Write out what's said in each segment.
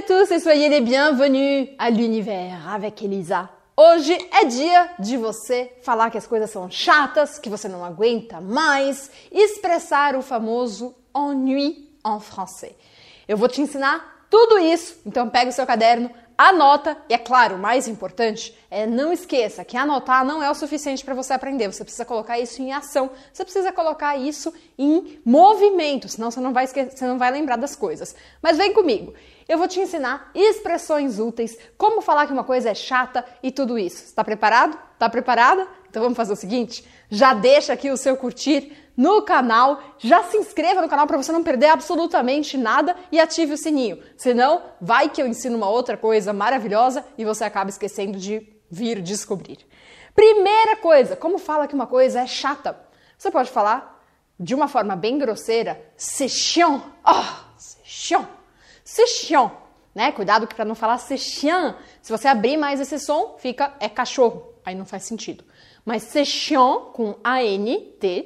à tous et soyez les bienvenus à l'univers avec Elisa. Hoje é dia de você falar que as coisas são chatas, que você não aguenta mais, expressar o famoso ennui en français. Eu vou te ensinar tudo isso, então pega o seu caderno, Anota, e é claro, o mais importante é não esqueça que anotar não é o suficiente para você aprender. Você precisa colocar isso em ação, você precisa colocar isso em movimento, senão você não vai esquecer, você não vai lembrar das coisas. Mas vem comigo. Eu vou te ensinar expressões úteis, como falar que uma coisa é chata e tudo isso. Está preparado? Está preparada? Então vamos fazer o seguinte: já deixa aqui o seu curtir no canal, já se inscreva no canal para você não perder absolutamente nada e ative o sininho. Senão, vai que eu ensino uma outra coisa maravilhosa e você acaba esquecendo de vir descobrir. Primeira coisa, como fala que uma coisa é chata? Você pode falar de uma forma bem grosseira, c'est chiant. Oh, c'est chiant. C'est. Né? Cuidado para não falar c'est. Se você abrir mais esse som, fica é cachorro. Aí não faz sentido. Mas c'est com A-N-T,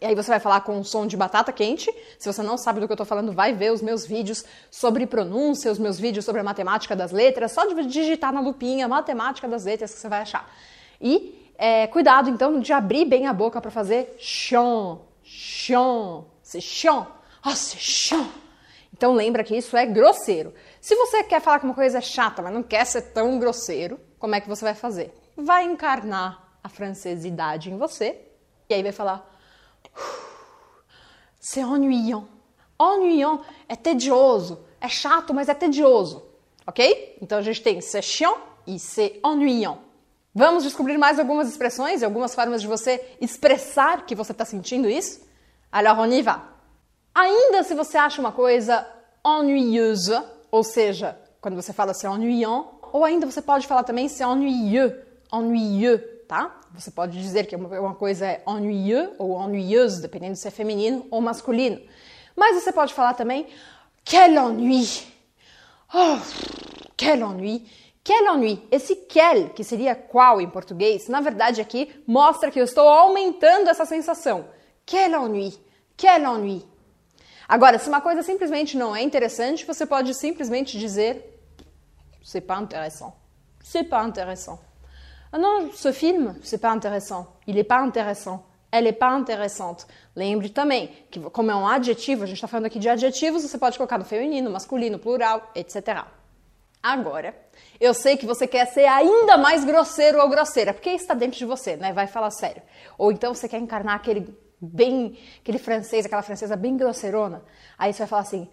e aí você vai falar com um som de batata quente. Se você não sabe do que eu estou falando, vai ver os meus vídeos sobre pronúncia, os meus vídeos sobre a matemática das letras. Só digitar na lupinha matemática das letras que você vai achar. E é, cuidado então de abrir bem a boca para fazer chon, chon, c'est ah, chon. Então lembra que isso é grosseiro. Se você quer falar que uma coisa é chata, mas não quer ser tão grosseiro, como é que você vai fazer? Vai encarnar a francesidade em você e aí vai falar c'est ennuyant. Ennuyant é tedioso, é chato, mas é tedioso, ok? Então a gente tem c'est chiant e c'est ennuyant. Vamos descobrir mais algumas expressões e algumas formas de você expressar que você está sentindo isso? Alors on y va. Ainda se você acha uma coisa ennuyeuse, ou seja, quando você fala c'est ennuyant, ou ainda você pode falar também c'est ennuyeux, ennuyeux, tá? Você pode dizer que uma coisa é ennuyeux ou ennuyeuse, dependendo se é feminino ou masculino. Mas você pode falar também quel ennui. Oh, quel ennui. Quel ennui. Esse quel, que seria qual em português, na verdade aqui mostra que eu estou aumentando essa sensação. Quel ennui. Quel ennui. Agora, se uma coisa simplesmente não é interessante, você pode simplesmente dizer c'est pas intéressant. C'est pas intéressant. Ah non, ce film, c'est pas intéressant. Il est pas intéressant. Ela é pas interessante. Lembre também que, como é um adjetivo, a gente está falando aqui de adjetivos, você pode colocar no feminino, masculino, plural, etc. Agora, eu sei que você quer ser ainda mais grosseiro ou grosseira, porque está dentro de você, né? Vai falar sério. Ou então você quer encarnar aquele bem, aquele francês, aquela francesa bem grosseirona. Aí você vai falar assim: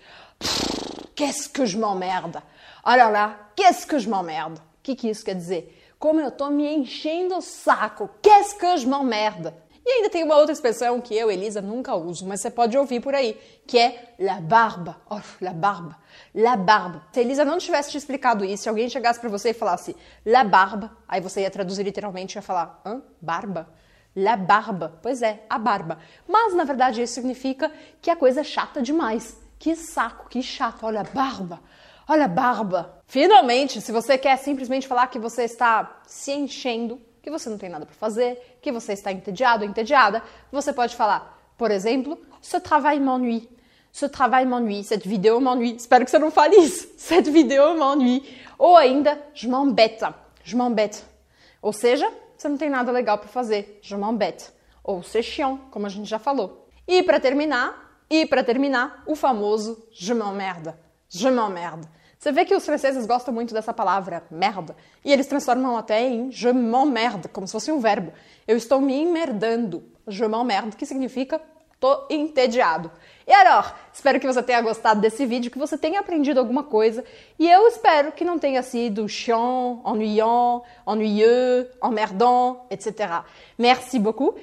Qu'est-ce que je m'emmerde? Olha lá, qu'est-ce que je m'emmerde? O que, que isso quer dizer? Como eu tô me enchendo o saco. Qu'est-ce que je m'emmerde? E ainda tem uma outra expressão que eu, Elisa, nunca uso, mas você pode ouvir por aí, que é la barba. Oh, la barba. La barba. Se a Elisa não tivesse te explicado isso, se alguém chegasse para você e falasse la barba, aí você ia traduzir literalmente e ia falar, hã? Barba? La barba. Pois é, a barba. Mas, na verdade, isso significa que a coisa é chata demais. Que saco, que chato. Olha, barba. Olha, barba! Finalmente, se você quer simplesmente falar que você está se enchendo, que você não tem nada para fazer, que você está entediado entediada, você pode falar, por exemplo, ce travail m'ennuie. Ce travail m'ennuie. Cette vidéo m'ennuie. Espero que você não fale isso. Cette vidéo m'ennuie. Ou ainda, je m'embête. Je m'embête. Ou seja, você não tem nada legal para fazer. Je m'embête. Ou c'est chiant, como a gente já falou. E para terminar, e para terminar, o famoso je m'emmerde. Je m'emmerde. Você vê que os franceses gostam muito dessa palavra merda e eles transformam até em je m'emmerde, como se fosse um verbo. Eu estou me emmerdando. Je m'emmerde, que significa tô entediado. E alors, espero que você tenha gostado desse vídeo, que você tenha aprendido alguma coisa. E eu espero que não tenha sido chiant, ennuyant, ennuyeux, emmerdant, etc. Merci beaucoup.